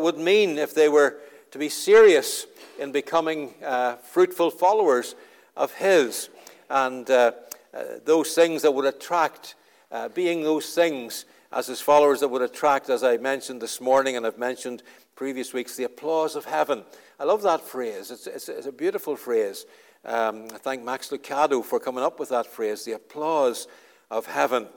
it would mean if they were to be serious in becoming uh, fruitful followers of His. And uh, uh, those things that would attract, uh, being those things as His followers that would attract, as I mentioned this morning and I've mentioned previous weeks, the applause of heaven. I love that phrase. It's, it's, it's a beautiful phrase. Um, I thank Max Lucado for coming up with that phrase, the applause of heaven.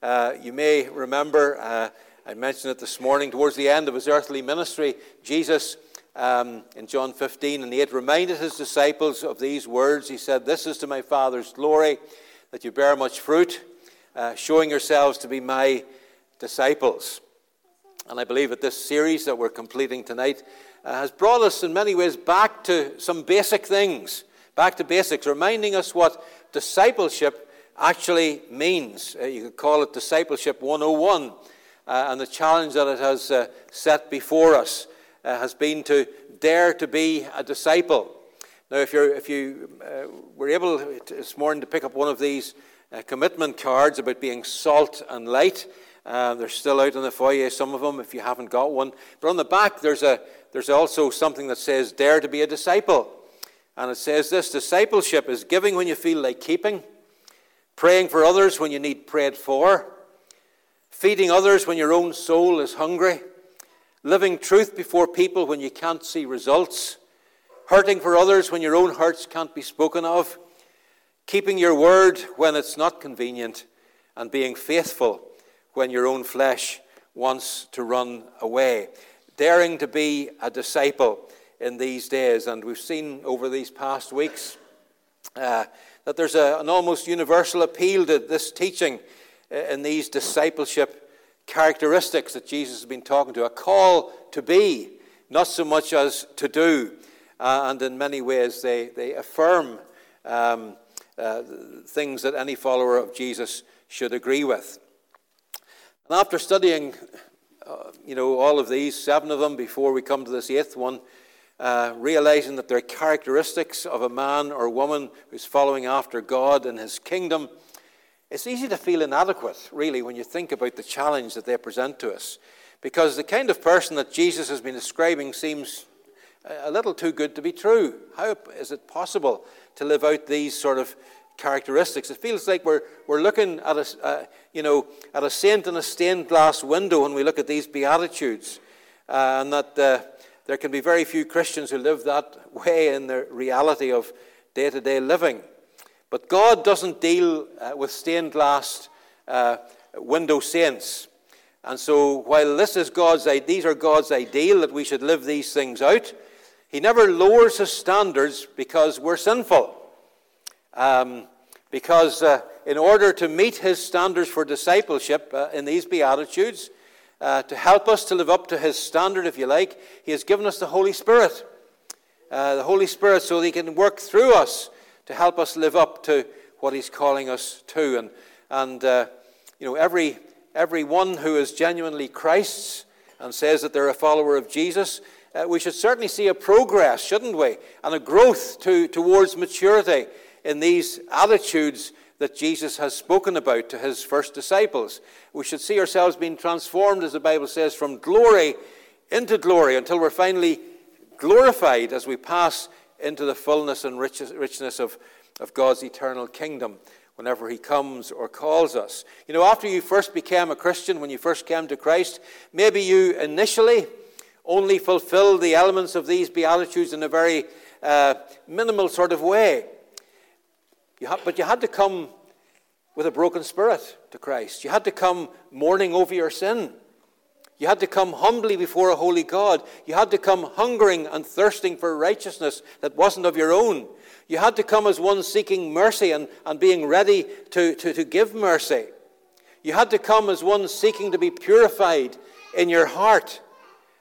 Uh, you may remember, uh, I mentioned it this morning, towards the end of his earthly ministry, Jesus um, in John 15 and 8 reminded his disciples of these words. He said, This is to my Father's glory that you bear much fruit, uh, showing yourselves to be my disciples. And I believe that this series that we're completing tonight uh, has brought us in many ways back to some basic things, back to basics, reminding us what discipleship actually means. Uh, you could call it Discipleship 101. Uh, and the challenge that it has uh, set before us uh, has been to dare to be a disciple. Now, if, you're, if you were able this morning to pick up one of these commitment cards about being salt and light, uh, they're still out in the foyer, some of them, if you haven't got one. But on the back, there's, a, there's also something that says, Dare to be a disciple. And it says this discipleship is giving when you feel like keeping, praying for others when you need prayed for, feeding others when your own soul is hungry, living truth before people when you can't see results, hurting for others when your own hurts can't be spoken of, keeping your word when it's not convenient, and being faithful when your own flesh wants to run away. Daring to be a disciple in these days. And we've seen over these past weeks uh, that there's a, an almost universal appeal to this teaching in these discipleship characteristics that Jesus has been talking to. A call to be, not so much as to do. Uh, and in many ways, they, they affirm um, uh, things that any follower of Jesus should agree with. And after studying, uh, you know, all of these, seven of them, before we come to this eighth one, uh, realizing that they're characteristics of a man or woman who's following after God and his kingdom, it's easy to feel inadequate, really, when you think about the challenge that they present to us. Because the kind of person that Jesus has been describing seems a little too good to be true. How is it possible to live out these sort of characteristics. It feels like we're, we're looking at a, uh, you know, at a saint in a stained glass window when we look at these Beatitudes, uh, and that uh, there can be very few Christians who live that way in the reality of day to day living. But God doesn't deal uh, with stained glass uh, window saints. And so, while this is God's, these are God's ideal that we should live these things out, He never lowers His standards because we're sinful. Um, because uh, in order to meet his standards for discipleship uh, in these Beatitudes, uh, to help us to live up to his standard, if you like, he has given us the Holy Spirit. Uh, the Holy Spirit, so that he can work through us to help us live up to what he's calling us to. And, and uh, you know, every, every one who is genuinely Christ's and says that they're a follower of Jesus, uh, we should certainly see a progress, shouldn't we? And a growth to, towards maturity in these attitudes that Jesus has spoken about to his first disciples. We should see ourselves being transformed, as the Bible says, from glory into glory until we're finally glorified as we pass into the fullness and richness of, of God's eternal kingdom whenever He comes or calls us. You know, after you first became a Christian, when you first came to Christ, maybe you initially only fulfilled the elements of these Beatitudes in a very uh, minimal sort of way. You but you had to come with a broken spirit to Christ. You had to come mourning over your sin. You had to come humbly before a holy God. You had to come hungering and thirsting for righteousness that wasn't of your own. You had to come as one seeking mercy and, and being ready to, to, to give mercy. You had to come as one seeking to be purified in your heart.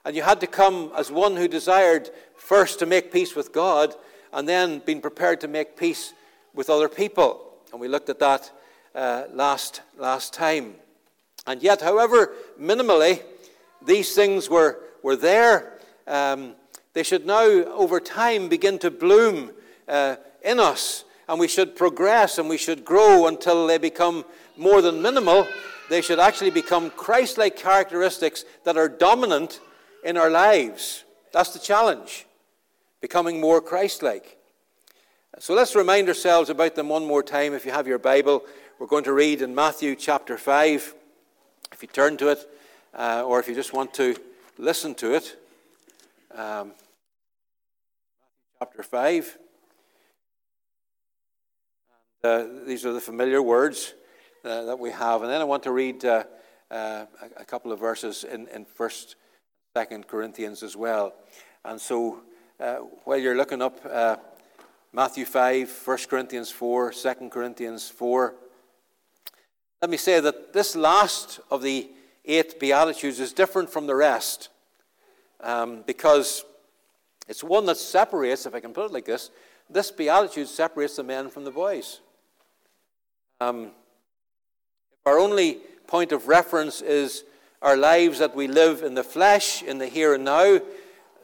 And you had to come as one who desired first to make peace with God and then being prepared to make peace with other people. And we looked at that uh, last, last time. And yet, however minimally these things were, were there, um, they should now, over time, begin to bloom uh, in us. And we should progress and we should grow until they become more than minimal. They should actually become Christ like characteristics that are dominant in our lives. That's the challenge, becoming more Christ like. So let's remind ourselves about them one more time. If you have your Bible, we're going to read in Matthew chapter 5. If you turn to it, uh, or if you just want to listen to it, um, chapter 5. Uh, these are the familiar words uh, that we have. And then I want to read uh, uh a, a, couple of verses in, in 1st, 2nd Corinthians as well. And so uh, while you're looking up uh, Matthew 5, 1 Corinthians 4, 2 Corinthians 4, let me say that this last of the eight Beatitudes is different from the rest um, because it's one that separates, if I can put it like this, this Beatitude separates the men from the boys. Um, if our only point of reference is our lives that we live in the flesh, in the here and now,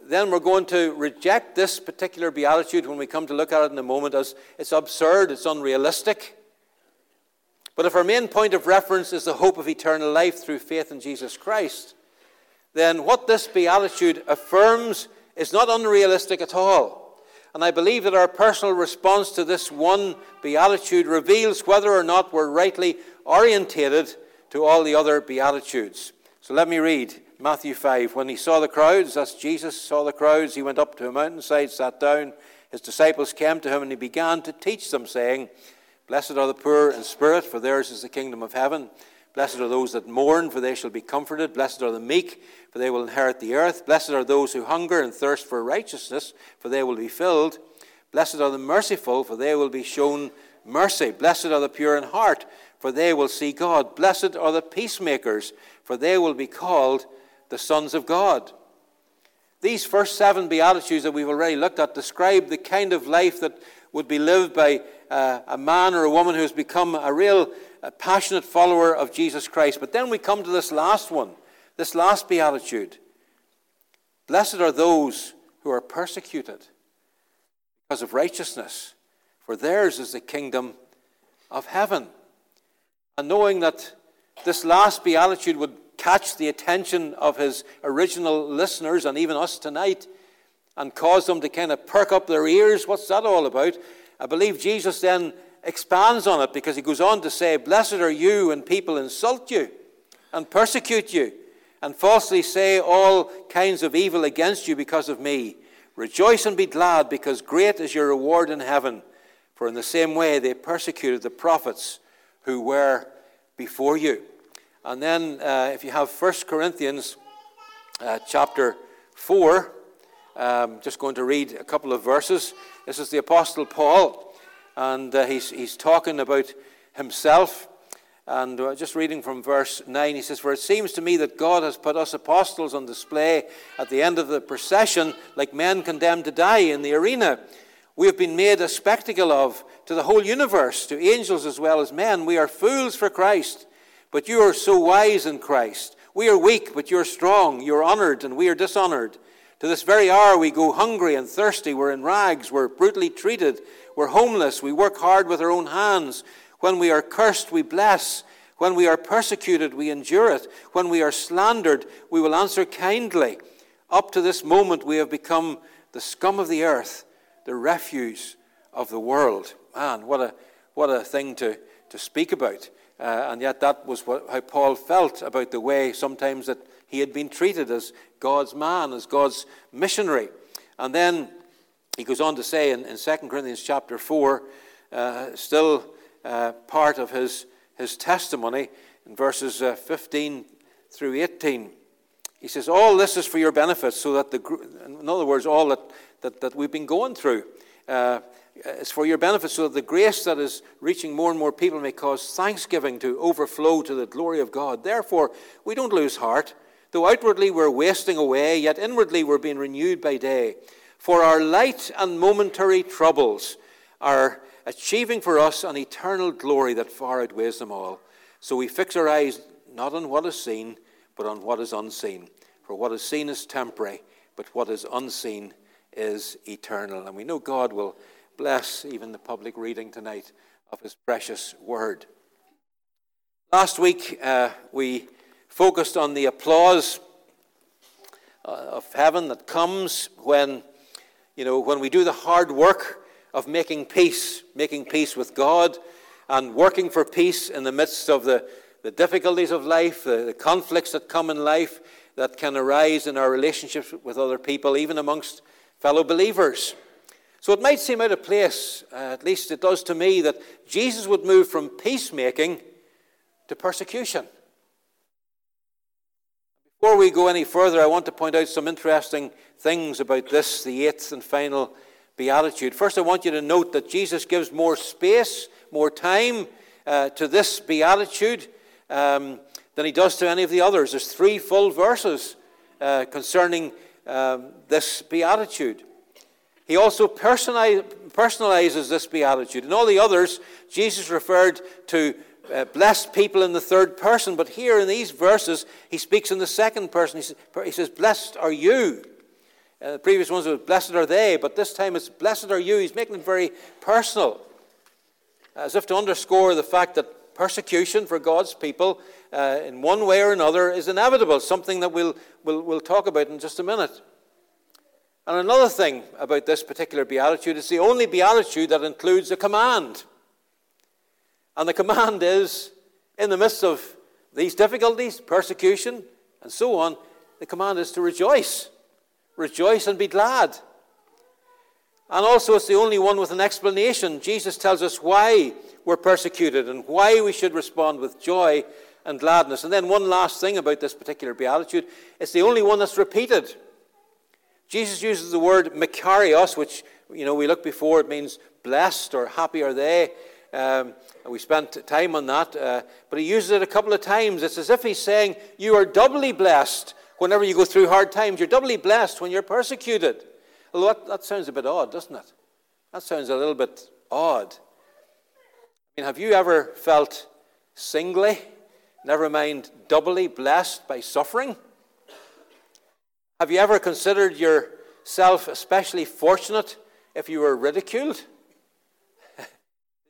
then we're going to reject this particular beatitude when we come to look at it in a moment as it's absurd, it's unrealistic. But if our main point of reference is the hope of eternal life through faith in Jesus Christ, then what this beatitude affirms is not unrealistic at all. And I believe that our personal response to this one beatitude reveals whether or not we're rightly orientated to all the other beatitudes. So let me read Matthew 5. When he saw the crowds, as Jesus saw the crowds, he went up to a mountainside, sat down. His disciples came to him, and he began to teach them, saying, Blessed are the poor in spirit, for theirs is the kingdom of heaven. Blessed are those that mourn, for they shall be comforted. Blessed are the meek, for they will inherit the earth. Blessed are those who hunger and thirst for righteousness, for they will be filled. Blessed are the merciful, for they will be shown mercy. Blessed are the pure in heart, for they will see God. Blessed are the peacemakers, for they will be called the sons of God. These first seven Beatitudes that we've already looked at describe the kind of life that would be lived by a man or a woman who has become a real a passionate follower of Jesus Christ. But then we come to this last one, this last beatitude. Blessed are those who are persecuted because of righteousness, for theirs is the kingdom of heaven. And knowing that this last beatitude would catch the attention of his original listeners and even us tonight and cause them to kind of perk up their ears, what's that all about? I believe Jesus then expands on it because he goes on to say, Blessed are you when people insult you and persecute you and falsely say all kinds of evil against you because of me. Rejoice and be glad because great is your reward in heaven. For in the same way they persecuted the prophets who were before you. And then, uh, if you have 1 Corinthians uh, chapter 4, um, just going to read a couple of verses. This is the Apostle Paul and uh, he's, he's talking about himself. And uh, just reading from verse 9, he says, For it seems to me that God has put us apostles on display at the end of the procession like men condemned to die in the arena. We have been made a spectacle of to the whole universe, to angels as well as men. We are fools for Christ, but you are so wise in Christ. We are weak, but you're strong. You're honored, and we are dishonored. To this very hour we go hungry and thirsty. We're in rags. We're brutally treated. We're homeless. We work hard with our own hands. When we are cursed, we bless. When we are persecuted, we endure it. When we are slandered, we will answer kindly. Up to this moment, we have become the scum of the earth, the refuse of the world. Man, what a, what a thing to, to speak about. Uh, and yet, that was what, how Paul felt about the way sometimes that he had been treated as God's man, as God's missionary. And then he goes on to say in, in 2 Corinthians chapter 4, uh, still uh, part of his, his testimony, in verses uh, 15 through 18. He says, All this is for your benefit, so that the, in other words, all that, that, that we've been going through uh, is for your benefit, so that the grace that is reaching more and more people may cause thanksgiving to overflow to the glory of God. Therefore, we don't lose heart. Though outwardly we're wasting away, yet inwardly we're being renewed by day. For our light and momentary troubles are achieving for us an eternal glory that far outweighs them all. So we fix our eyes not on what is seen, but on what is unseen. For what is seen is temporary, but what is unseen is eternal. And we know God will bless even the public reading tonight of His precious word. Last week, uh, we focused on the applause uh, of heaven that comes when, you know, when we do the hard work of making peace, making peace with God, and working for peace in the midst of the, the difficulties of life, the, the conflicts that come in life that can arise in our relationships with other people, even amongst fellow believers. So it might seem out of place, uh, at least it does to me, that Jesus would move from peacemaking to persecution. Before we go any further, I want to point out some interesting things about this, the eighth and final beatitude. First, I want you to note that Jesus gives more space, more time uh, to this beatitude um, than he does to any of the others. There's three full verses uh, concerning um, this beatitude. He also personalizes this beatitude. In all the others, Jesus referred to uh, blessed people in the third person, but here in these verses, he speaks in the second person. He says, Blessed are you. Uh, the previous ones were blessed are they, but this time it's blessed are you. He's making it very personal, as if to underscore the fact that persecution for God's people, uh, in one way or another, is inevitable, something that we'll, we'll, we'll talk about in just a minute. And another thing about this particular beatitude, it's the only beatitude that includes a command. And the command is, in the midst of these difficulties, persecution, and so on, the command is to rejoice. Rejoice and be glad. And also, it's the only one with an explanation. Jesus tells us why we're persecuted and why we should respond with joy and gladness. And then, one last thing about this particular beatitude it's the only one that's repeated. Jesus uses the word makarios, which, you know, we looked before, it means blessed or happy are they. Um, we spent time on that, uh, but he uses it a couple of times. It's as if he's saying, You are doubly blessed whenever you go through hard times. You're doubly blessed when you're persecuted. Although that, that sounds a bit odd, doesn't it? That sounds a little bit odd. I mean, have you ever felt singly, never mind doubly blessed by suffering? Have you ever considered yourself especially fortunate if you were ridiculed?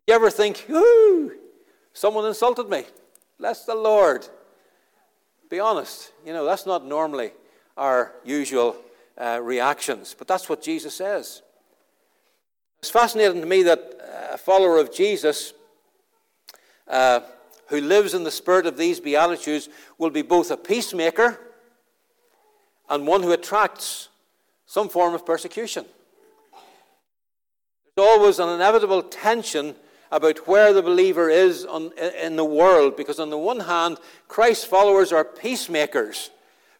You ever think, ooh, someone insulted me? Bless the Lord. Be honest, you know, that's not normally our usual uh, reactions, but that's what Jesus says. It's fascinating to me that a follower of Jesus uh, who lives in the spirit of these Beatitudes will be both a peacemaker and one who attracts some form of persecution. There's always an inevitable tension about where the believer is on, in the world, because on the one hand, Christ's followers are peacemakers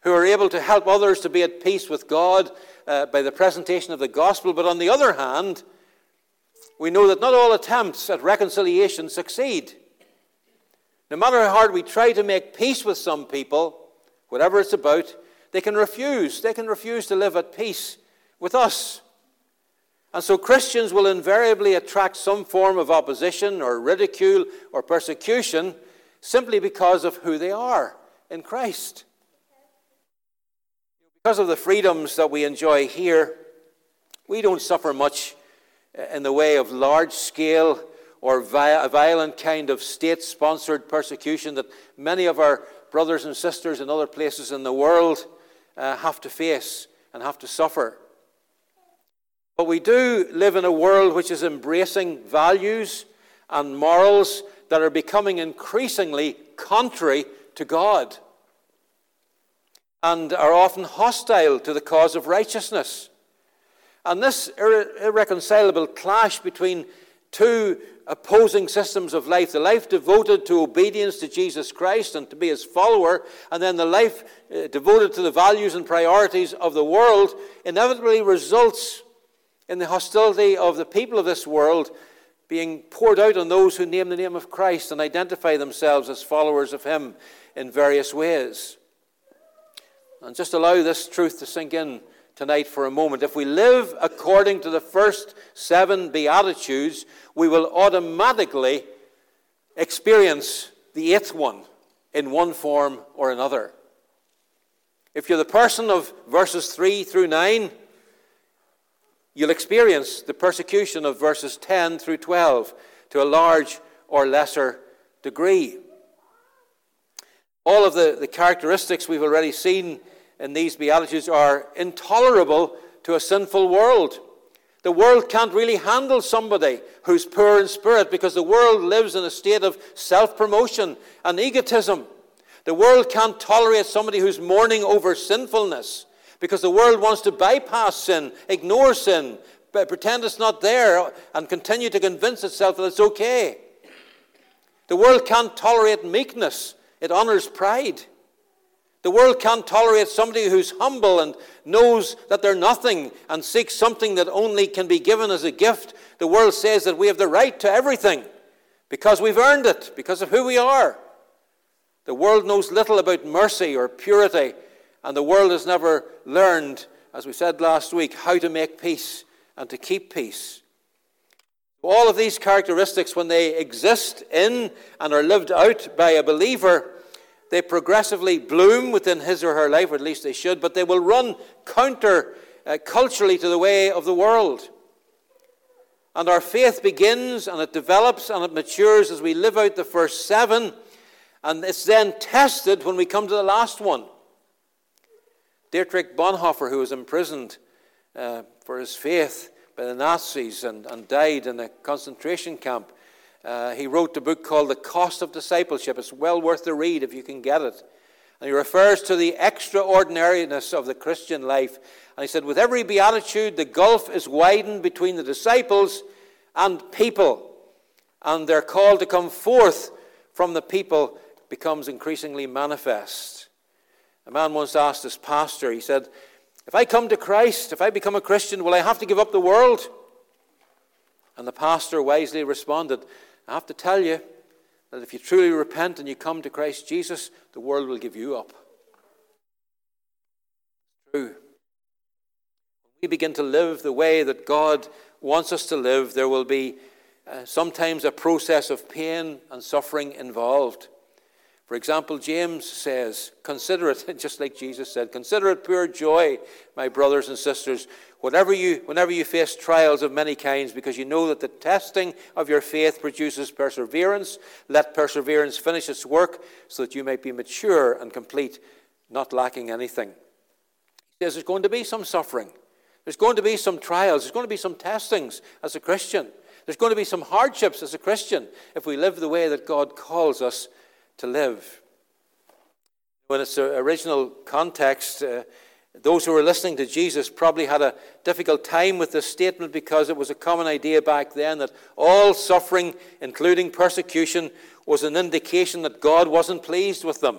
who are able to help others to be at peace with God uh, by the presentation of the gospel, but on the other hand, we know that not all attempts at reconciliation succeed. No matter how hard we try to make peace with some people, whatever it's about, they can refuse. They can refuse to live at peace with us. And so Christians will invariably attract some form of opposition or ridicule or persecution simply because of who they are in Christ. Because of the freedoms that we enjoy here, we don't suffer much in the way of large scale or violent kind of state sponsored persecution that many of our brothers and sisters in other places in the world uh, have to face and have to suffer. But we do live in a world which is embracing values and morals that are becoming increasingly contrary to God and are often hostile to the cause of righteousness. And this irre- irreconcilable clash between two opposing systems of life the life devoted to obedience to Jesus Christ and to be his follower, and then the life uh, devoted to the values and priorities of the world, inevitably results in the hostility of the people of this world being poured out on those who name the name of Christ and identify themselves as followers of him in various ways. And just allow this truth to sink in tonight for a moment. If we live according to the first seven Beatitudes, we will automatically experience the eighth one in one form or another. If you're the person of verses 3 through 9, you'll experience the persecution of verses 10 through 12 to a large or lesser degree. All of the, the characteristics we've already seen in these Beatitudes are intolerable to a sinful world. The world can't really handle somebody who's poor in spirit because the world lives in a state of self promotion and egotism. The world can't tolerate somebody who's mourning over sinfulness because the world wants to bypass sin, ignore sin, pretend it's not there, and continue to convince itself that it's okay. The world can't tolerate meekness, it honors pride. The world can't tolerate somebody who's humble and knows that they're nothing and seeks something that only can be given as a gift. The world says that we have the right to everything because we've earned it, because of who we are. The world knows little about mercy or purity, and the world has never learned, as we said last week, how to make peace and to keep peace. All of these characteristics, when they exist in and are lived out by a believer, they progressively bloom within his or her life, or at least they should, but they will run counter uh, culturally to the way of the world. And our faith begins and it develops and it matures as we live out the first seven, and it's then tested when we come to the last one. Dietrich Bonhoeffer, who was imprisoned uh, for his faith by the Nazis and, and died in a concentration camp, uh, he wrote a book called The Cost of Discipleship. It's well worth the read if you can get it. And he refers to the extraordinariness of the Christian life. And he said, With every beatitude, the gulf is widened between the disciples and people. And their call to come forth from the people becomes increasingly manifest. A man once asked his pastor, he said, If I come to Christ, if I become a Christian, will I have to give up the world? And the pastor wisely responded, I have to tell you that if you truly repent and you come to Christ Jesus, the world will give you up. True. When we begin to live the way that God wants us to live, there will be uh, sometimes a process of pain and suffering involved. For example, James says, Consider it, just like Jesus said, consider it pure joy, my brothers and sisters, whatever you, whenever you face trials of many kinds, because you know that the testing of your faith produces perseverance. Let perseverance finish its work, so that you may be mature and complete, not lacking anything. He says there's going to be some suffering. There's going to be some trials. There's going to be some testings as a Christian. There's going to be some hardships as a Christian if we live the way that God calls us to live. In its original context, uh, those who were listening to Jesus probably had a difficult time with this statement because it was a common idea back then that all suffering, including persecution, was an indication that God wasn't pleased with them.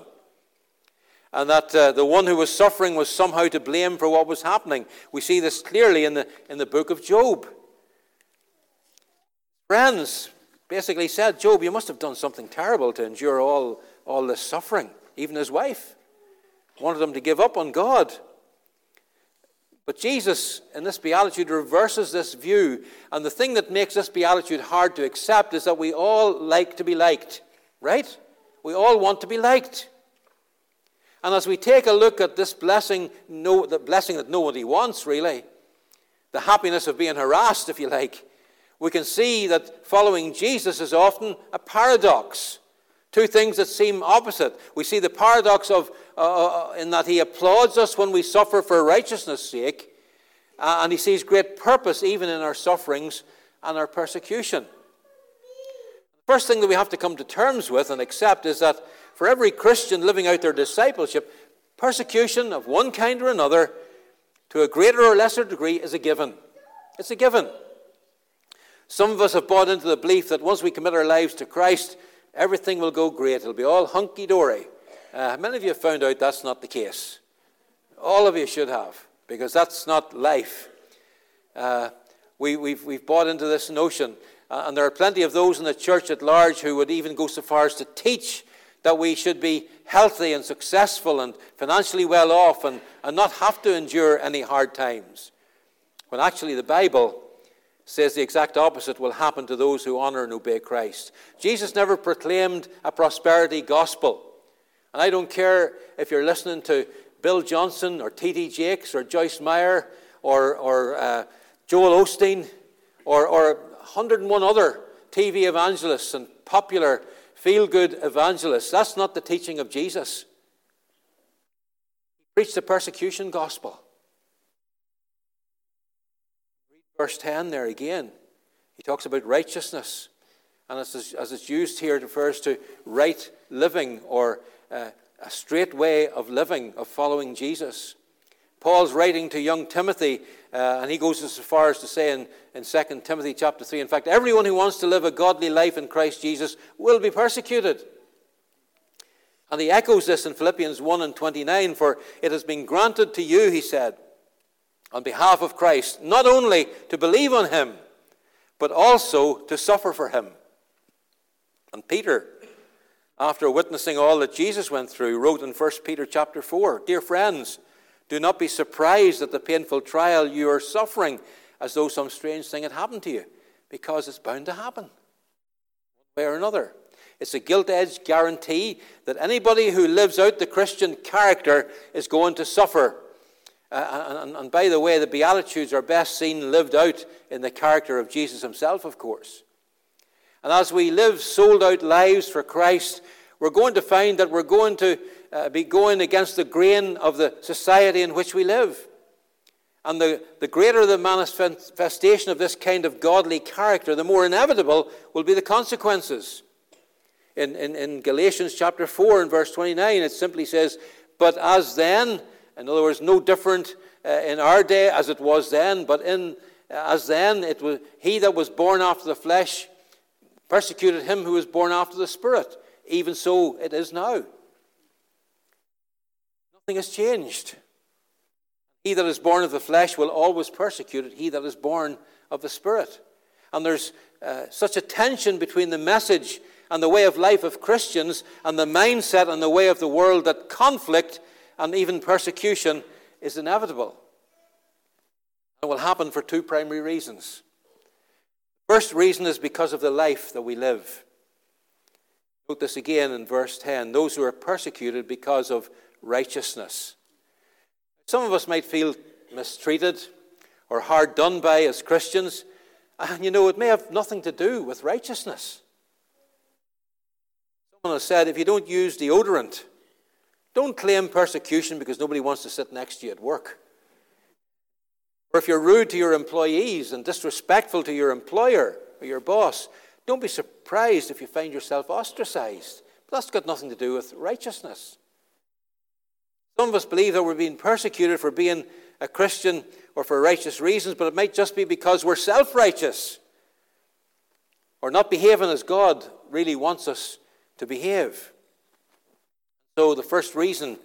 And that uh, the one who was suffering was somehow to blame for what was happening. We see this clearly in the, in the book of Job. Friends, basically said, Job, you must have done something terrible to endure all, all this suffering. Even his wife wanted him to give up on God. But Jesus, in this beatitude, reverses this view. And the thing that makes this beatitude hard to accept is that we all like to be liked, right? We all want to be liked. And as we take a look at this blessing, no, the blessing that nobody wants, really, the happiness of being harassed, if you like, we can see that following Jesus is often a paradox. Two things that seem opposite. We see the paradox of, uh, uh, in that he applauds us when we suffer for righteousness' sake, uh, and he sees great purpose even in our sufferings and our persecution. The first thing that we have to come to terms with and accept is that for every Christian living out their discipleship, persecution of one kind or another, to a greater or lesser degree, is a given. It's a given. Some of us have bought into the belief that once we commit our lives to Christ, everything will go great. It'll be all hunky dory. Uh, many of you have found out that's not the case. All of you should have, because that's not life. Uh, we, we've, we've bought into this notion, uh, and there are plenty of those in the church at large who would even go so far as to teach that we should be healthy and successful and financially well off and, and not have to endure any hard times. When actually, the Bible says the exact opposite will happen to those who honor and obey Christ. Jesus never proclaimed a prosperity gospel. And I don't care if you're listening to Bill Johnson or T.D. Jakes or Joyce Meyer or, or uh, Joel Osteen or, or 101 other TV evangelists and popular feel good evangelists. That's not the teaching of Jesus. He preached the persecution gospel. Read verse 10 there again. He talks about righteousness. And as, as it's used here, it refers to right living or uh, a straight way of living, of following Jesus. Paul's writing to young Timothy, uh, and he goes as far as to say in, in 2 Timothy chapter 3, in fact, everyone who wants to live a godly life in Christ Jesus will be persecuted. And he echoes this in Philippians 1 and 29 For it has been granted to you, he said, on behalf of Christ, not only to believe on him, but also to suffer for him. And Peter, after witnessing all that Jesus went through, wrote in 1 Peter chapter 4 Dear friends, do not be surprised at the painful trial you are suffering as though some strange thing had happened to you, because it's bound to happen, one way or another. It's a gilt edged guarantee that anybody who lives out the Christian character is going to suffer. Uh, and, and by the way, the Beatitudes are best seen lived out in the character of Jesus himself, of course. And as we live sold out lives for Christ, we're going to find that we're going to uh, be going against the grain of the society in which we live. And the, the greater the manifestation of this kind of godly character, the more inevitable will be the consequences in, in, in Galatians chapter 4 and verse 29, it simply says, But as then, in other words, no different uh, in our day as it was then, but in uh, as then it was he that was born after the flesh persecuted him who was born after the spirit. Even so it is now. Nothing has changed. He that is born of the flesh will always persecute he that is born of the spirit. And there's uh, such a tension between the message and the way of life of Christians and the mindset and the way of the world that conflict and even persecution is inevitable. It will happen for two primary reasons. First reason is because of the life that we live. Note this again in verse 10 those who are persecuted because of righteousness. Some of us might feel mistreated or hard done by as Christians, and you know, it may have nothing to do with righteousness. Someone has said if you don't use deodorant, don't claim persecution because nobody wants to sit next to you at work. Or if you're rude to your employees and disrespectful to your employer or your boss, don't be surprised if you find yourself ostracized. But that's got nothing to do with righteousness. Some of us believe that we're being persecuted for being a Christian or for righteous reasons, but it might just be because we're self righteous or not behaving as God really wants us to behave. So, the first reason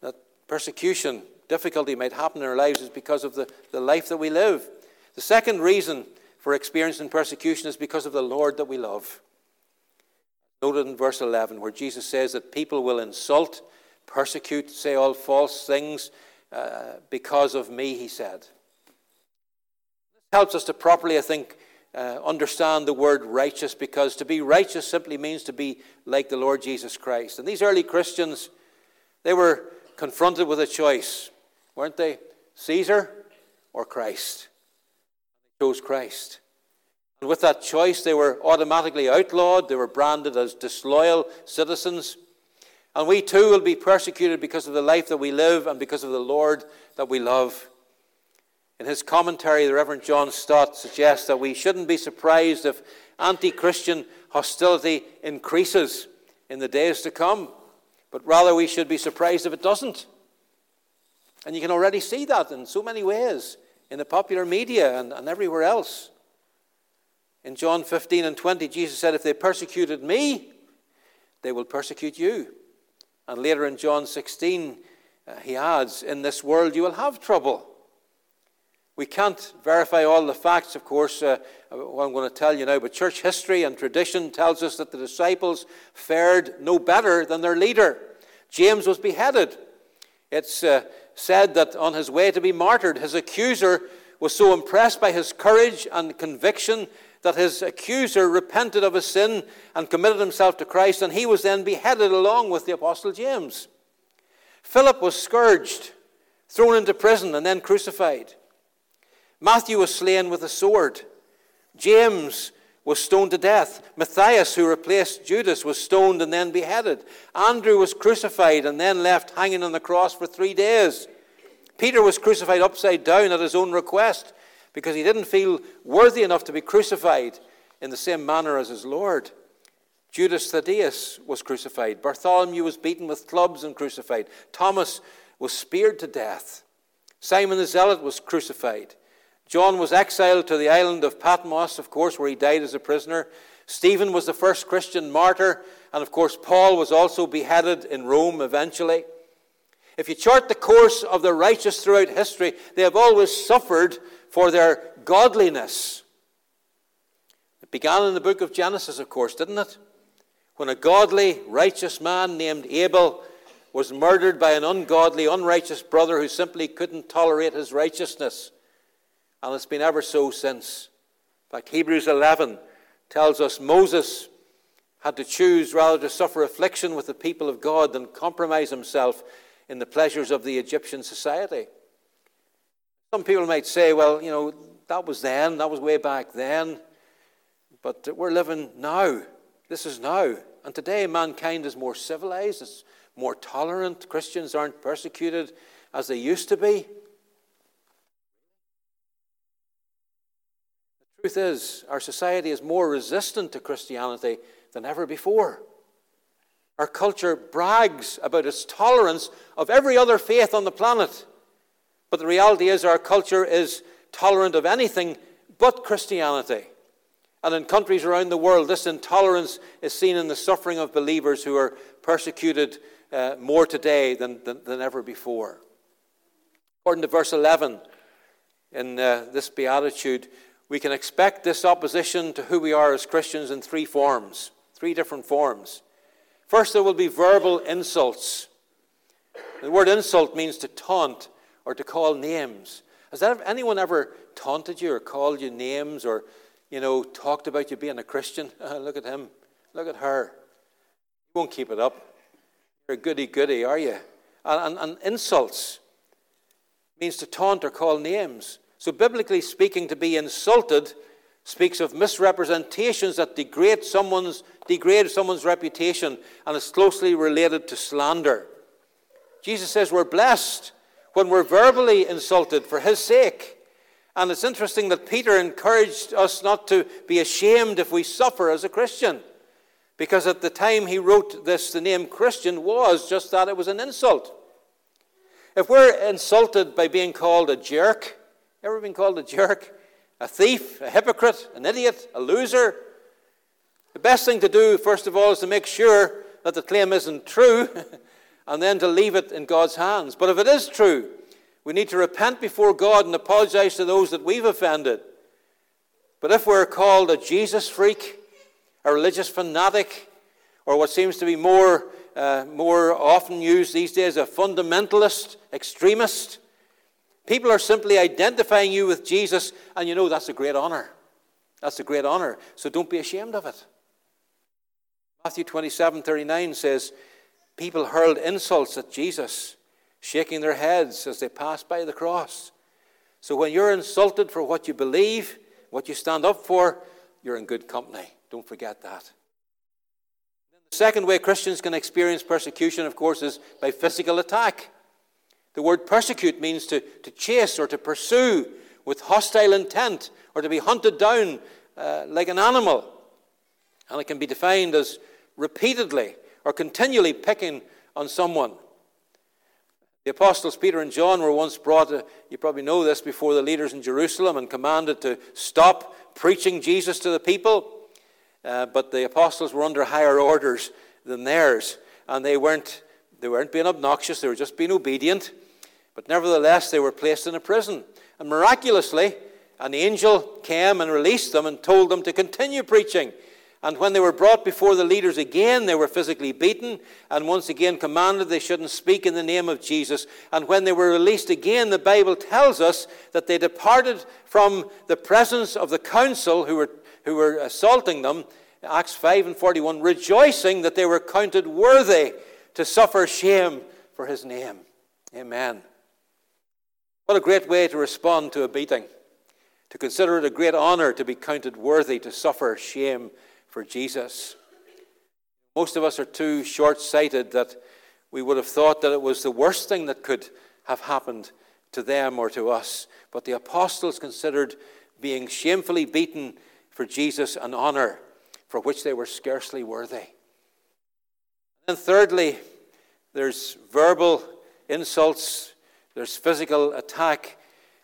that persecution, difficulty might happen in our lives is because of the, the life that we live. The second reason for experiencing persecution is because of the Lord that we love. Noted in verse 11, where Jesus says that people will insult, persecute, say all false things uh, because of me, he said. This helps us to properly, I think, uh, understand the word righteous because to be righteous simply means to be like the Lord Jesus Christ. And these early Christians, they were confronted with a choice, weren't they? Caesar or Christ? They chose Christ. And with that choice, they were automatically outlawed, they were branded as disloyal citizens. And we too will be persecuted because of the life that we live and because of the Lord that we love. In his commentary, the Reverend John Stott suggests that we shouldn't be surprised if anti Christian hostility increases in the days to come, but rather we should be surprised if it doesn't. And you can already see that in so many ways in the popular media and, and everywhere else. In John 15 and 20, Jesus said, If they persecuted me, they will persecute you. And later in John 16, uh, he adds, In this world you will have trouble. We can't verify all the facts, of course, uh, what I'm going to tell you now, but church history and tradition tells us that the disciples fared no better than their leader. James was beheaded. It's uh, said that on his way to be martyred, his accuser was so impressed by his courage and conviction that his accuser repented of his sin and committed himself to Christ, and he was then beheaded along with the Apostle James. Philip was scourged, thrown into prison, and then crucified. Matthew was slain with a sword. James was stoned to death. Matthias, who replaced Judas, was stoned and then beheaded. Andrew was crucified and then left hanging on the cross for three days. Peter was crucified upside down at his own request because he didn't feel worthy enough to be crucified in the same manner as his Lord. Judas Thaddeus was crucified. Bartholomew was beaten with clubs and crucified. Thomas was speared to death. Simon the Zealot was crucified. John was exiled to the island of Patmos, of course, where he died as a prisoner. Stephen was the first Christian martyr. And of course, Paul was also beheaded in Rome eventually. If you chart the course of the righteous throughout history, they have always suffered for their godliness. It began in the book of Genesis, of course, didn't it? When a godly, righteous man named Abel was murdered by an ungodly, unrighteous brother who simply couldn't tolerate his righteousness. And it's been ever so since. In fact, Hebrews 11 tells us Moses had to choose rather to suffer affliction with the people of God than compromise himself in the pleasures of the Egyptian society. Some people might say, well, you know, that was then, that was way back then, but we're living now. This is now. And today, mankind is more civilized, it's more tolerant. Christians aren't persecuted as they used to be. Truth is, our society is more resistant to Christianity than ever before. Our culture brags about its tolerance of every other faith on the planet. But the reality is, our culture is tolerant of anything but Christianity. And in countries around the world, this intolerance is seen in the suffering of believers who are persecuted uh, more today than, than, than, ever before. According to verse 11 in uh, this beatitude, we can expect this opposition to who we are as Christians in three forms, three different forms. First, there will be verbal insults. The word insult means to taunt or to call names. Has anyone ever taunted you or called you names or you know, talked about you being a Christian. Uh, look at him. Look at her. You won't keep it up. You're a goody goody, are you? And, and, and insults means to taunt or call names. So, biblically speaking, to be insulted speaks of misrepresentations that degrade someone's, degrade someone's reputation and is closely related to slander. Jesus says we're blessed when we're verbally insulted for his sake. And it's interesting that Peter encouraged us not to be ashamed if we suffer as a Christian. Because at the time he wrote this, the name Christian was just that it was an insult. If we're insulted by being called a jerk, ever been called a jerk? A thief, a hypocrite, an idiot, a loser? The best thing to do, first of all, is to make sure that the claim isn't true and then to leave it in God's hands. But if it is true, we need to repent before God and apologize to those that we've offended. But if we're called a Jesus freak, a religious fanatic, or what seems to be more, uh, more often used these days, a fundamentalist, extremist, people are simply identifying you with Jesus, and you know that's a great honor. That's a great honor. So don't be ashamed of it. Matthew 27 39 says, People hurled insults at Jesus shaking their heads as they passed by the cross. So when you're insulted for what you believe, what you stand up for, you're in good company. Don't forget that. The second way Christians can experience persecution, of course, is by physical attack. The word persecute means to, to chase or to pursue with hostile intent or to be hunted down uh, like an animal. And it can be defined as repeatedly or continually picking on someone. The apostles Peter and John were once brought, uh, you probably know this, before the leaders in Jerusalem and commanded to stop preaching Jesus to the people. Uh, but the apostles were under higher orders than theirs, and they weren't, they weren't being obnoxious, they were just being obedient. But nevertheless, they were placed in a prison. And miraculously, an angel came and released them and told them to continue preaching. And when they were brought before the leaders again, they were physically beaten and once again commanded they shouldn't speak in the name of Jesus. And when they were released again, the Bible tells us that they departed from the presence of the council who were, who were assaulting them, Acts 5 and 41, rejoicing that they were counted worthy to suffer shame for his name. Amen. What a great way to respond to a beating. to consider it a great honor to be counted worthy to suffer shame for Jesus. Most of us are too short sighted that we would have thought that it was the worst thing that could have happened to them or to us. But the apostles considered being shamefully beaten for Jesus an honor for which they were scarcely worthy. And thirdly, there's verbal insults, there's physical attack,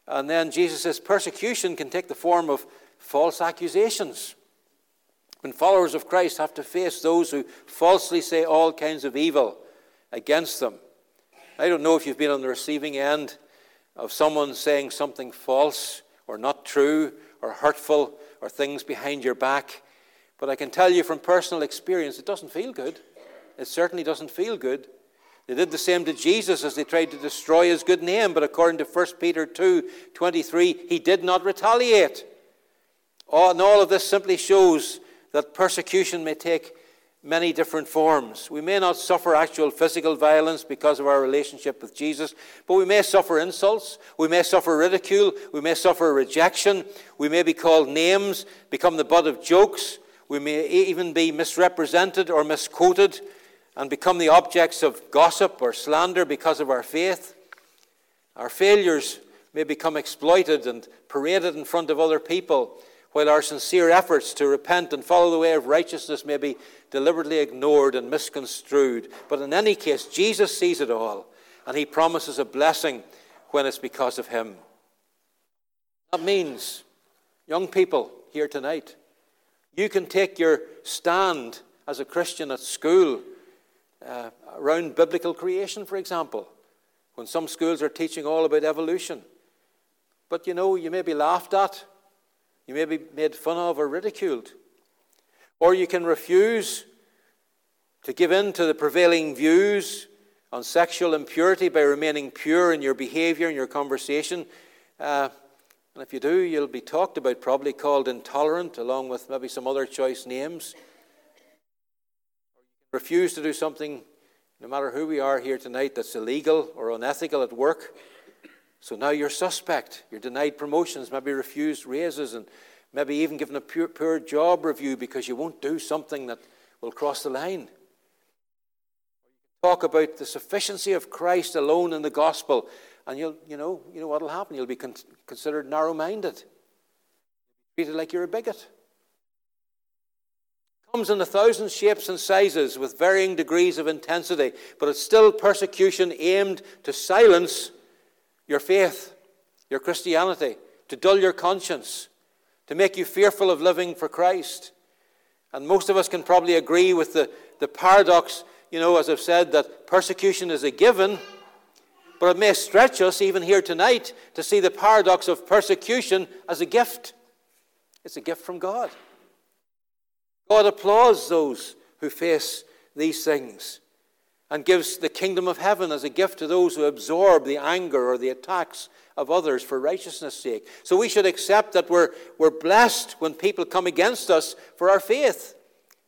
and then Jesus says persecution can take the form of false accusations. When followers of Christ have to face those who falsely say all kinds of evil against them. I don't know if you've been on the receiving end of someone saying something false or not true or hurtful or things behind your back, but I can tell you from personal experience, it doesn't feel good. It certainly doesn't feel good. They did the same to Jesus as they tried to destroy his good name, but according to 1 Peter 2 23, he did not retaliate. Oh, and all of this simply shows that persecution may take many different forms. We may not suffer actual physical violence because of our relationship with Jesus, but we may suffer insults, we may suffer ridicule, we may suffer rejection, we may be called names, become the butt of jokes, we may even be misrepresented or misquoted and become the objects of gossip or slander because of our faith. Our failures may become exploited and paraded in front of other people while our sincere efforts to repent and follow the way of righteousness may be deliberately ignored and misconstrued. But in any case, Jesus sees it all, and he promises a blessing when it's because of him. That means, young people here tonight, you can take your stand as a Christian at school uh, around biblical creation, for example, when some schools are teaching all about evolution. But you know, you may be laughed at you may be made fun of or ridiculed. Or you can refuse to give in to the prevailing views on sexual impurity by remaining pure in your behavior and your conversation. Uh, and if you do, you'll be talked about, probably called intolerant, along with maybe some other choice names. Refuse to do something, no matter who we are here tonight, that's illegal or unethical at work. So now you're suspect. You're denied promotions, maybe refused raises, and maybe even given a poor, poor job review because you won't do something that will cross the line. Talk about the sufficiency of Christ alone in the gospel, and you'll, you know, you know what will happen. You'll be con- considered narrow-minded, treated like you're a bigot. Comes in a thousand shapes and sizes with varying degrees of intensity, but it's still persecution aimed to silence your faith, your Christianity, to dull your conscience, to make you fearful of living for Christ. And most of us can probably agree with the, the paradox, you know, as I've said, that persecution is a given, but it may stretch us, even here tonight, to see the paradox of persecution as a gift. It's a gift from God. God applauds those who face these things and gives the kingdom of heaven as a gift to those who absorb the anger or the attacks of others for righteousness' sake. So we should accept that we're, we're blessed when people come against us for our faith.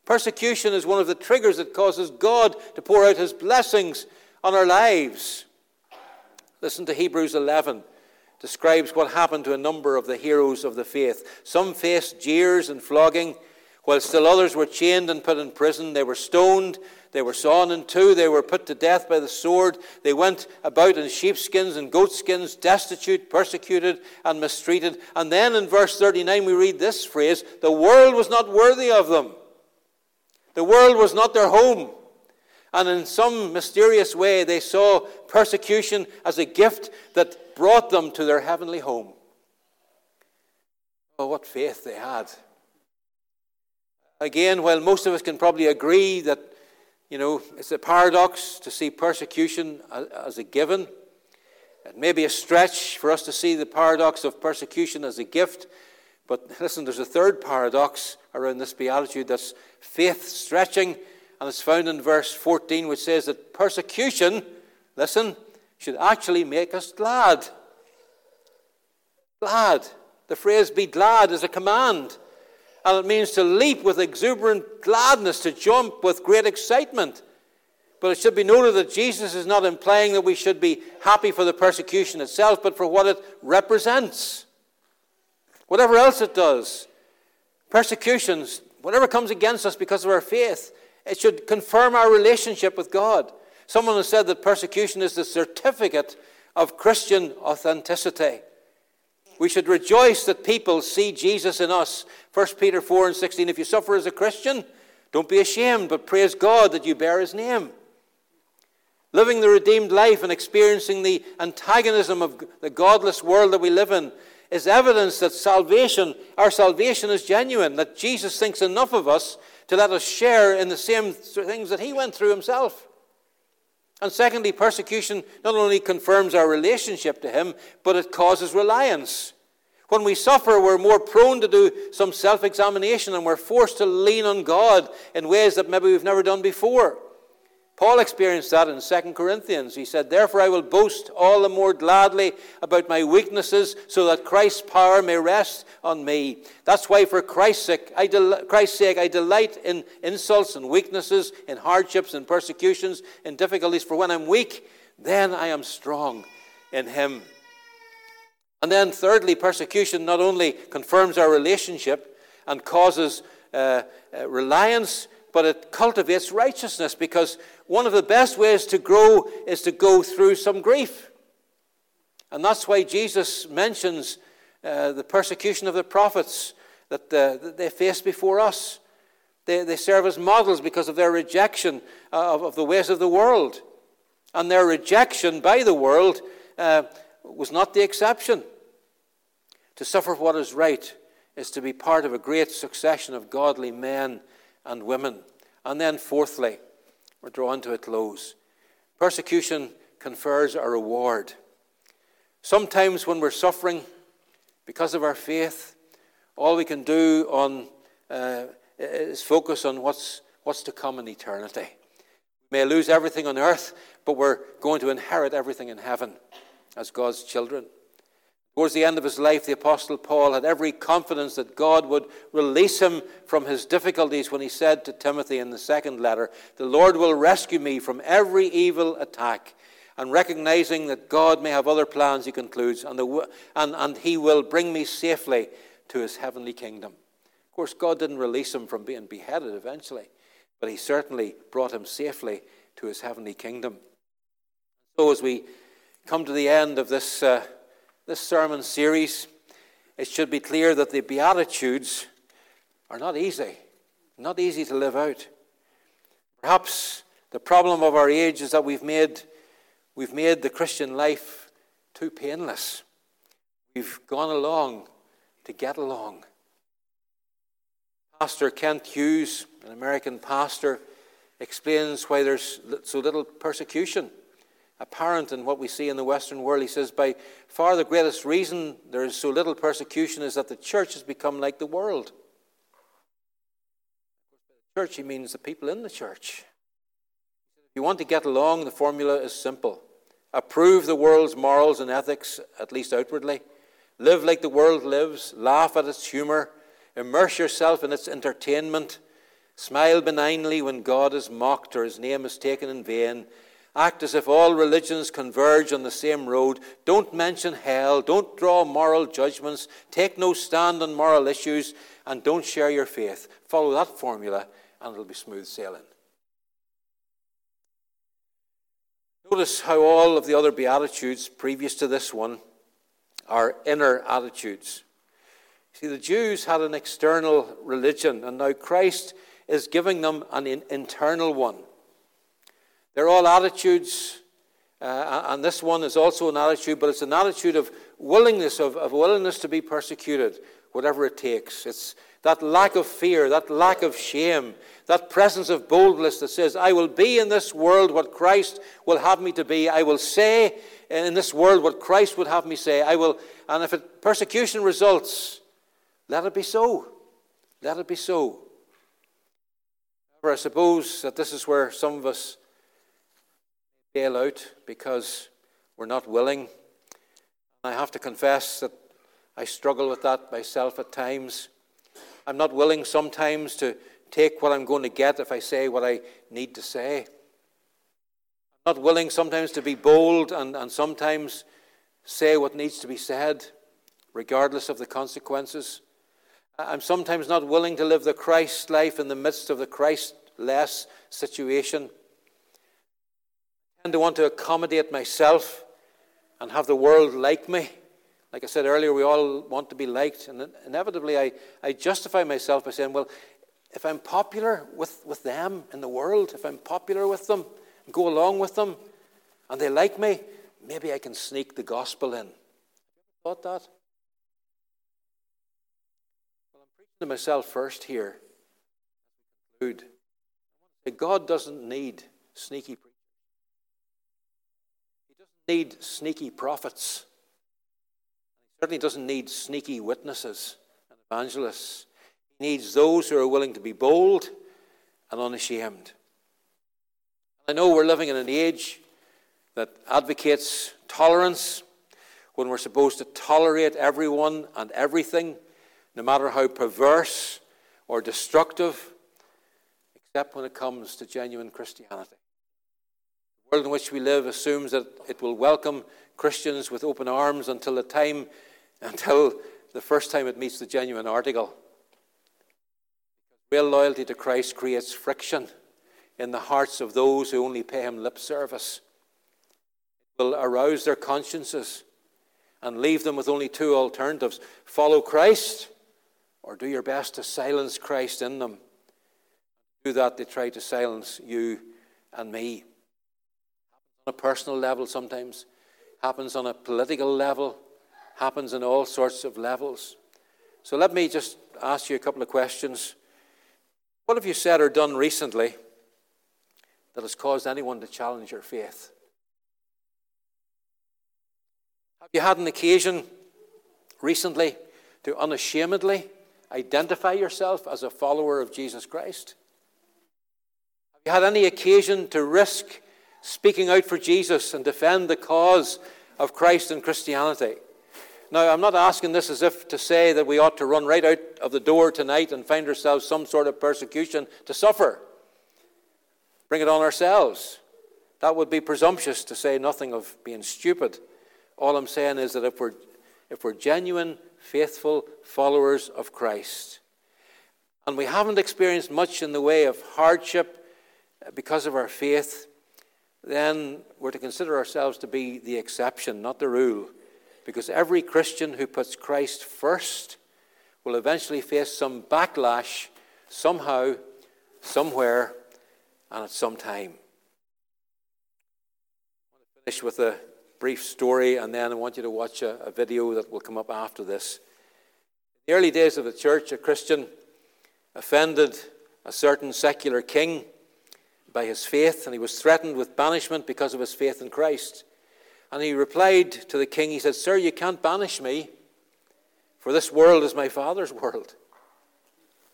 Persecution is one of the triggers that causes God to pour out his blessings on our lives. Listen to Hebrews 11 describes what happened to a number of the heroes of the faith. Some faced jeers and flogging, while still others were chained and put in prison. They were stoned, they were sawn in two. They were put to death by the sword. They went about in sheepskins and goatskins, destitute, persecuted, and mistreated. And then in verse 39, we read this phrase The world was not worthy of them. The world was not their home. And in some mysterious way, they saw persecution as a gift that brought them to their heavenly home. Oh, what faith they had. Again, while most of us can probably agree that you know, it's a paradox to see persecution as a given. It may be a stretch for us to see the paradox of persecution as a gift. But listen, there's a third paradox around this beatitude that's faith stretching, and it's found in verse 14, which says that persecution, listen, should actually make us glad. Glad. The phrase be glad is a command and it means to leap with exuberant gladness, to jump with great excitement. But it should be noted that Jesus is not implying that we should be happy for the persecution itself, but for what it represents. whatever else it does, persecutions, whatever comes against us because of our faith, it should confirm our relationship with God. Someone has said that persecution is the certificate of Christian authenticity. We should rejoice that people see Jesus in us. 1 Peter 4 and 16. If you suffer as a Christian, don't be ashamed, but praise God that you bear his name. Living the redeemed life and experiencing the antagonism of the godless world that we live in is evidence that salvation, our salvation is genuine, that Jesus thinks enough of us to let us share in the same things that he went through himself. And secondly, persecution not only confirms our relationship to him, but it causes reliance. When we suffer, we're more prone to do some self examination and we're forced to lean on God in ways that maybe we've never done before. Paul experienced that in 2 Corinthians. He said, Therefore, I will boast all the more gladly about my weaknesses, so that Christ's power may rest on me. That's why, for Christ's sake, I, del- Christ's sake, I delight in insults and weaknesses, in hardships and persecutions, in difficulties. For when I'm weak, then I am strong in Him. And then, thirdly, persecution not only confirms our relationship and causes uh, uh, reliance, but it cultivates righteousness because one of the best ways to grow is to go through some grief. And that's why Jesus mentions uh, the persecution of the prophets that, uh, that, they face before us. They, they serve as models because of their rejection uh, of, of, the ways of the world. And their rejection by the world uh, was not the exception. To suffer what is right is to be part of a great succession of godly men and women. And then, fourthly, we're drawn to a close. Persecution confers a reward. Sometimes, when we're suffering because of our faith, all we can do on, uh, is focus on what's, what's to come in eternity. We may lose everything on earth, but we're going to inherit everything in heaven as God's children. Towards the end of his life, the Apostle Paul had every confidence that God would release him from his difficulties when he said to Timothy in the second letter, The Lord will rescue me from every evil attack. And recognizing that God may have other plans, he concludes, and, the, and, and he will bring me safely to his heavenly kingdom. Of course, God didn't release him from being beheaded eventually, but he certainly brought him safely to his heavenly kingdom. So, as we come to the end of this. Uh, this sermon series, it should be clear that the Beatitudes are not easy, not easy to live out. Perhaps the problem of our age is that we've made, we've made the Christian life too painless. We've gone along to get along. Pastor Kent Hughes, an American pastor, explains why there's so little persecution apparent in what we see in the Western world. He says, by far the greatest reason there is so little persecution is that the church has become like the world. Church, he means the people in the church. If you want to get along, the formula is simple approve the world's morals and ethics, at least outwardly, live like the world lives, laugh at its humor, immerse yourself in its entertainment, smile benignly when God is mocked or his name is taken in vain Act as if all religions converge on the same road. Don't mention hell. Don't draw moral judgments. Take no stand on moral issues. And don't share your faith. Follow that formula, and it'll be smooth sailing. Notice how all of the other Beatitudes previous to this one are inner attitudes. See, the Jews had an external religion, and now Christ is giving them an internal one. They're all attitudes, uh, and this one is also an attitude, but it's an attitude of willingness, of, of willingness to be persecuted, whatever it takes. It's that lack of fear, that lack of shame, that presence of boldness that says, I will be in this world what Christ will have me to be. I will say in this world what Christ would have me say. I will, and if it, persecution results, let it be so. Let it be so. However, I suppose that this is where some of us bail out because we're not willing. I have to confess that I struggle with that myself at times. I'm not willing sometimes to take what I'm going to get if I say what I need to say. I'm not willing sometimes to be bold and, and sometimes say what needs to be said. regardless of the consequences. I'm sometimes not willing to live the Christ life in the midst of the Christ-less situation. Tend to want to accommodate myself and have the world like me. Like I said earlier, we all want to be liked. And inevitably, I, I justify myself by saying, well, if I'm popular with, with them in the world, if I'm popular with them and go along with them, and they like me, maybe I can sneak the gospel in. Thought that? Well, I'm preaching to myself first here. Conclude. God doesn't need sneaky preachers. Need sneaky prophets. He certainly doesn't need sneaky witnesses and evangelists. He needs those who are willing to be bold and unashamed. I know we're living in an age that advocates tolerance when we're supposed to tolerate everyone and everything, no matter how perverse or destructive, except when it comes to genuine Christianity. The world in which we live assumes that it will welcome Christians with open arms until the time, until the first time it meets the genuine article. Real loyalty to Christ creates friction in the hearts of those who only pay him lip service It will arouse their consciences and leave them with only two alternatives follow Christ or do your best to silence Christ in them. Do that, they try to silence you and me. On a personal level sometimes, happens on a political level, happens on all sorts of levels. So let me just ask you a couple of questions. What have you said or done recently that has caused anyone to challenge your faith? Have you had an occasion recently to unashamedly identify yourself as a follower of Jesus Christ? Have you had any occasion to risk speaking out for Jesus and defend the cause of Christ and Christianity? Now, I'm not asking this as if to say that we ought to run right out of the door tonight and find ourselves some sort of persecution to suffer. Bring it on ourselves. That would be presumptuous to say nothing of being stupid. All I'm saying is that if we're, if we're genuine, faithful followers of Christ, and we haven't experienced much in the way of hardship because of our faith, then we're to consider ourselves to be the exception, not the rule. Because every Christian who puts Christ first will eventually face some backlash somehow, somewhere, and at some time. I want to finish with a brief story, and then I want you to watch a, a video that will come up after this. In the early days of the church, a Christian offended a certain secular king by his faith, and he was threatened with banishment because of his faith in Christ. And he replied to the king, he said, Sir, you can't banish me, for this world is my father's world.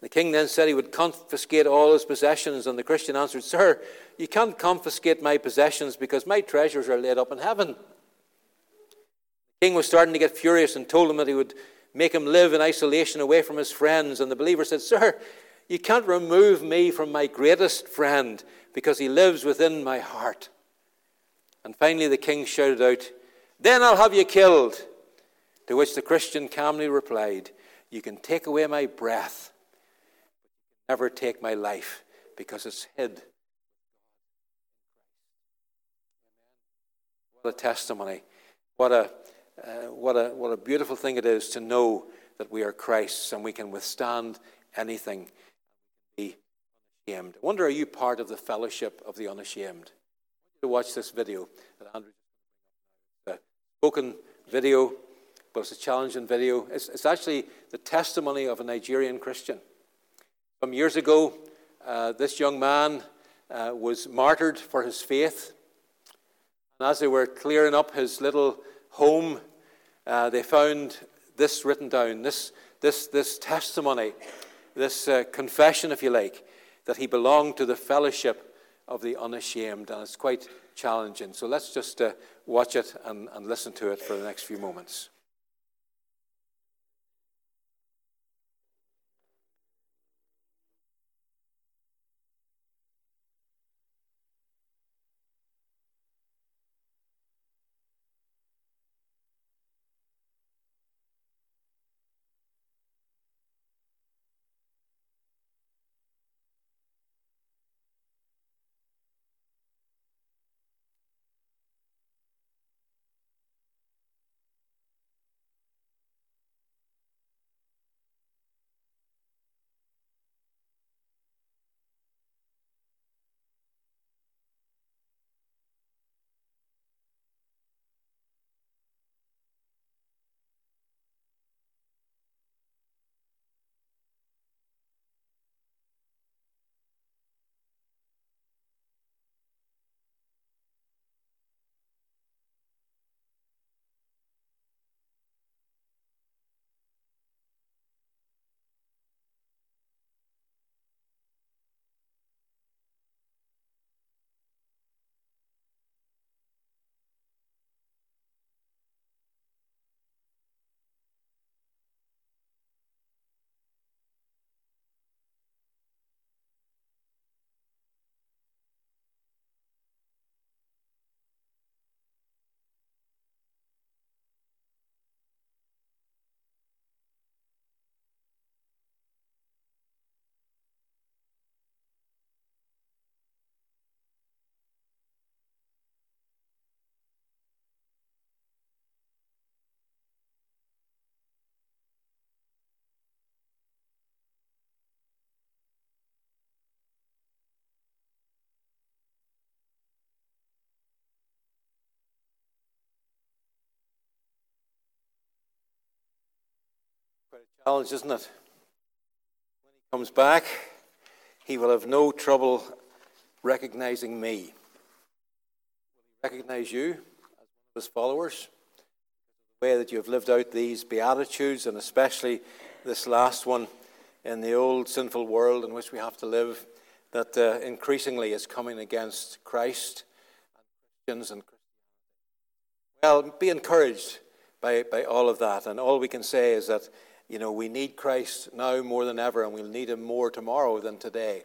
The king then said he would confiscate all his possessions, and the Christian answered, Sir, you can't confiscate my possessions because my treasures are laid up in heaven The king was starting to get furious and told him that he would make him live in isolation away from his friends. And the believer said, Sir, you can't remove me from my greatest friend because he lives within my heart. And finally, the king shouted out, Then I'll have you killed. To which the Christian calmly replied, You can take away my breath, but never take my life because it's hid. What a testimony. What a uh, what, a, what a beautiful thing it is to know that we are Christ's and we can withstand anything. Unashamed. I wonder, are you part of the fellowship of the unashamed? To watch this video that Andrew a spoken video, but it's a challenging video. It's, it's actually the testimony of a Nigerian Christian. Some years ago, uh, this young man uh, was martyred for his faith. And as they were clearing up his little home, uh, they found this written down, this, this, this testimony, this uh, confession, if you like, that he belonged to the fellowship of the unashamed. And it's quite challenging. So let's just uh, watch it and, and listen to it for the next few moments. A challenge, isn't it? When he comes back, he will have no trouble recognizing me. Will he recognize you as one of his followers? The way that you have lived out these Beatitudes, and especially this last one in the old sinful world in which we have to live, that uh, increasingly is coming against Christ and Christians and. Well, be encouraged by, by all of that. And all we can say is that, you know, we need Christ now more than ever, and we'll need him more tomorrow than today.